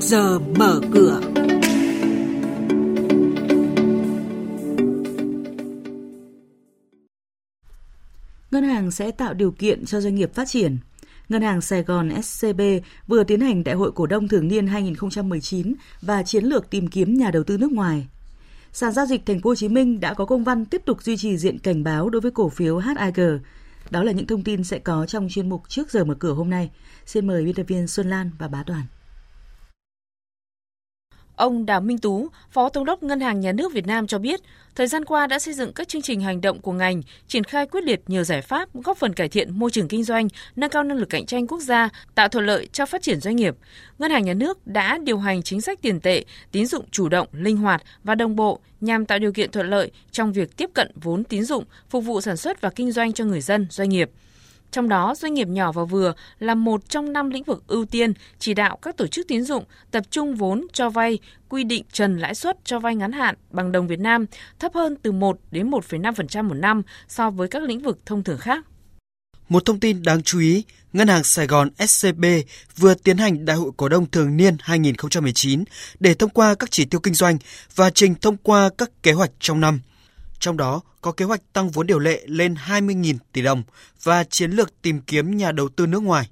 giờ mở cửa. Ngân hàng sẽ tạo điều kiện cho doanh nghiệp phát triển. Ngân hàng Sài Gòn SCB vừa tiến hành Đại hội cổ đông thường niên 2019 và chiến lược tìm kiếm nhà đầu tư nước ngoài. Sàn giao dịch Thành phố Hồ Chí Minh đã có công văn tiếp tục duy trì diện cảnh báo đối với cổ phiếu HIG. Đó là những thông tin sẽ có trong chuyên mục trước giờ mở cửa hôm nay. Xin mời biên tập viên Xuân Lan và Bá Toàn. Ông Đào Minh Tú, Phó Thống đốc Ngân hàng Nhà nước Việt Nam cho biết, thời gian qua đã xây dựng các chương trình hành động của ngành, triển khai quyết liệt nhiều giải pháp góp phần cải thiện môi trường kinh doanh, nâng cao năng lực cạnh tranh quốc gia, tạo thuận lợi cho phát triển doanh nghiệp. Ngân hàng Nhà nước đã điều hành chính sách tiền tệ, tín dụng chủ động, linh hoạt và đồng bộ nhằm tạo điều kiện thuận lợi trong việc tiếp cận vốn tín dụng, phục vụ sản xuất và kinh doanh cho người dân, doanh nghiệp. Trong đó, doanh nghiệp nhỏ và vừa là một trong năm lĩnh vực ưu tiên chỉ đạo các tổ chức tín dụng tập trung vốn cho vay, quy định trần lãi suất cho vay ngắn hạn bằng đồng Việt Nam thấp hơn từ 1 đến 1,5% một năm so với các lĩnh vực thông thường khác. Một thông tin đáng chú ý, Ngân hàng Sài Gòn SCB vừa tiến hành Đại hội cổ đông thường niên 2019 để thông qua các chỉ tiêu kinh doanh và trình thông qua các kế hoạch trong năm. Trong đó, có kế hoạch tăng vốn điều lệ lên 20.000 tỷ đồng và chiến lược tìm kiếm nhà đầu tư nước ngoài.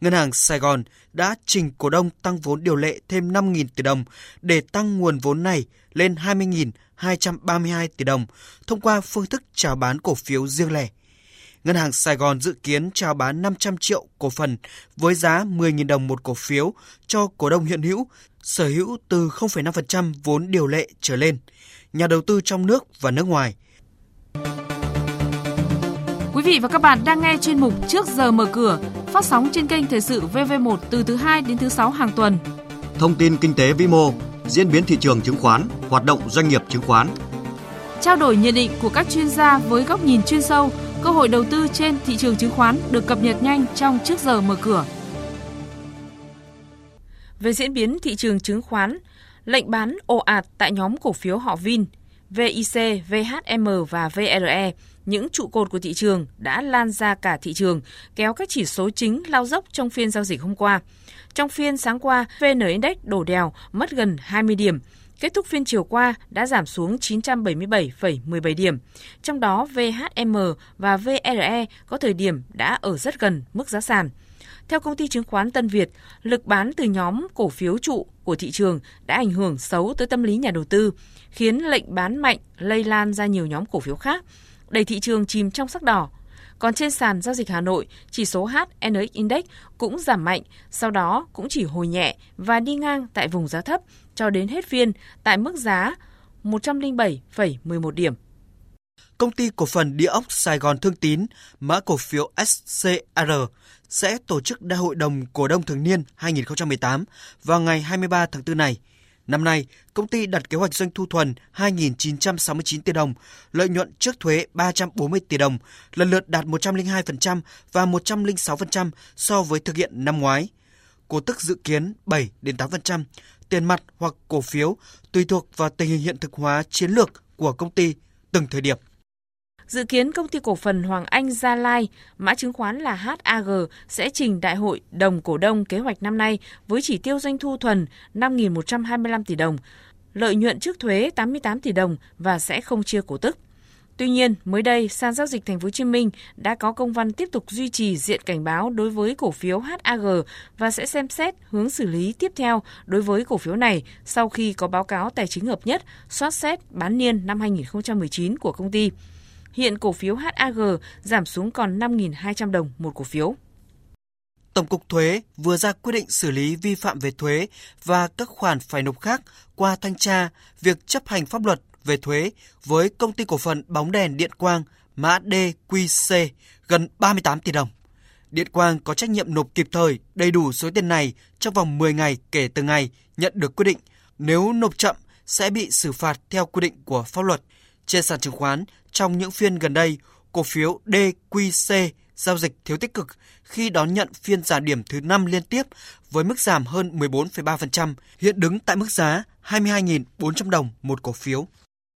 Ngân hàng Sài Gòn đã trình cổ đông tăng vốn điều lệ thêm 5.000 tỷ đồng để tăng nguồn vốn này lên 20.232 tỷ đồng thông qua phương thức chào bán cổ phiếu riêng lẻ. Ngân hàng Sài Gòn dự kiến chào bán 500 triệu cổ phần với giá 10.000 đồng một cổ phiếu cho cổ đông hiện hữu, sở hữu từ 0,5% vốn điều lệ trở lên – nhà đầu tư trong nước và nước ngoài. Quý vị và các bạn đang nghe chuyên mục Trước giờ mở cửa, phát sóng trên kênh Thời sự VV1 từ thứ 2 đến thứ 6 hàng tuần. Thông tin kinh tế vĩ mô, diễn biến thị trường chứng khoán, hoạt động doanh nghiệp chứng khoán. Trao đổi nhận định của các chuyên gia với góc nhìn chuyên sâu, cơ hội đầu tư trên thị trường chứng khoán được cập nhật nhanh trong Trước giờ mở cửa. Về diễn biến thị trường chứng khoán, Lệnh bán ồ ạt tại nhóm cổ phiếu họ Vin, VIC, VHM và VRE, những trụ cột của thị trường đã lan ra cả thị trường, kéo các chỉ số chính lao dốc trong phiên giao dịch hôm qua. Trong phiên sáng qua, VN Index đổ đèo mất gần 20 điểm, kết thúc phiên chiều qua đã giảm xuống 977,17 điểm. Trong đó VHM và VRE có thời điểm đã ở rất gần mức giá sàn. Theo công ty chứng khoán Tân Việt, lực bán từ nhóm cổ phiếu trụ của thị trường đã ảnh hưởng xấu tới tâm lý nhà đầu tư, khiến lệnh bán mạnh lây lan ra nhiều nhóm cổ phiếu khác, đẩy thị trường chìm trong sắc đỏ. Còn trên sàn giao dịch Hà Nội, chỉ số HNX Index cũng giảm mạnh, sau đó cũng chỉ hồi nhẹ và đi ngang tại vùng giá thấp cho đến hết phiên tại mức giá 107,11 điểm. Công ty cổ phần địa ốc Sài Gòn Thương Tín, mã cổ phiếu SCR, sẽ tổ chức Đại hội đồng cổ đông thường niên 2018 vào ngày 23 tháng 4 này. Năm nay, công ty đặt kế hoạch doanh thu thuần 2.969 tỷ đồng, lợi nhuận trước thuế 340 tỷ đồng, lần lượt đạt 102% và 106% so với thực hiện năm ngoái. Cổ tức dự kiến 7 đến 8%, tiền mặt hoặc cổ phiếu tùy thuộc vào tình hình hiện thực hóa chiến lược của công ty từng thời điểm. Dự kiến công ty cổ phần Hoàng Anh Gia Lai, mã chứng khoán là HAG sẽ trình đại hội đồng cổ đông kế hoạch năm nay với chỉ tiêu doanh thu thuần 5.125 tỷ đồng, lợi nhuận trước thuế 88 tỷ đồng và sẽ không chia cổ tức. Tuy nhiên, mới đây, sàn giao dịch Thành phố Hồ Chí Minh đã có công văn tiếp tục duy trì diện cảnh báo đối với cổ phiếu HAG và sẽ xem xét hướng xử lý tiếp theo đối với cổ phiếu này sau khi có báo cáo tài chính hợp nhất soát xét bán niên năm 2019 của công ty. Hiện cổ phiếu HAG giảm xuống còn 5.200 đồng một cổ phiếu. Tổng cục Thuế vừa ra quyết định xử lý vi phạm về thuế và các khoản phải nộp khác qua thanh tra việc chấp hành pháp luật về thuế với công ty cổ phần bóng đèn Điện Quang, mã DQC gần 38 tỷ đồng. Điện Quang có trách nhiệm nộp kịp thời đầy đủ số tiền này trong vòng 10 ngày kể từ ngày nhận được quyết định. Nếu nộp chậm, sẽ bị xử phạt theo quy định của pháp luật. Trên sàn chứng khoán, trong những phiên gần đây, cổ phiếu DQC giao dịch thiếu tích cực khi đón nhận phiên giảm điểm thứ 5 liên tiếp với mức giảm hơn 14,3%, hiện đứng tại mức giá 22.400 đồng một cổ phiếu.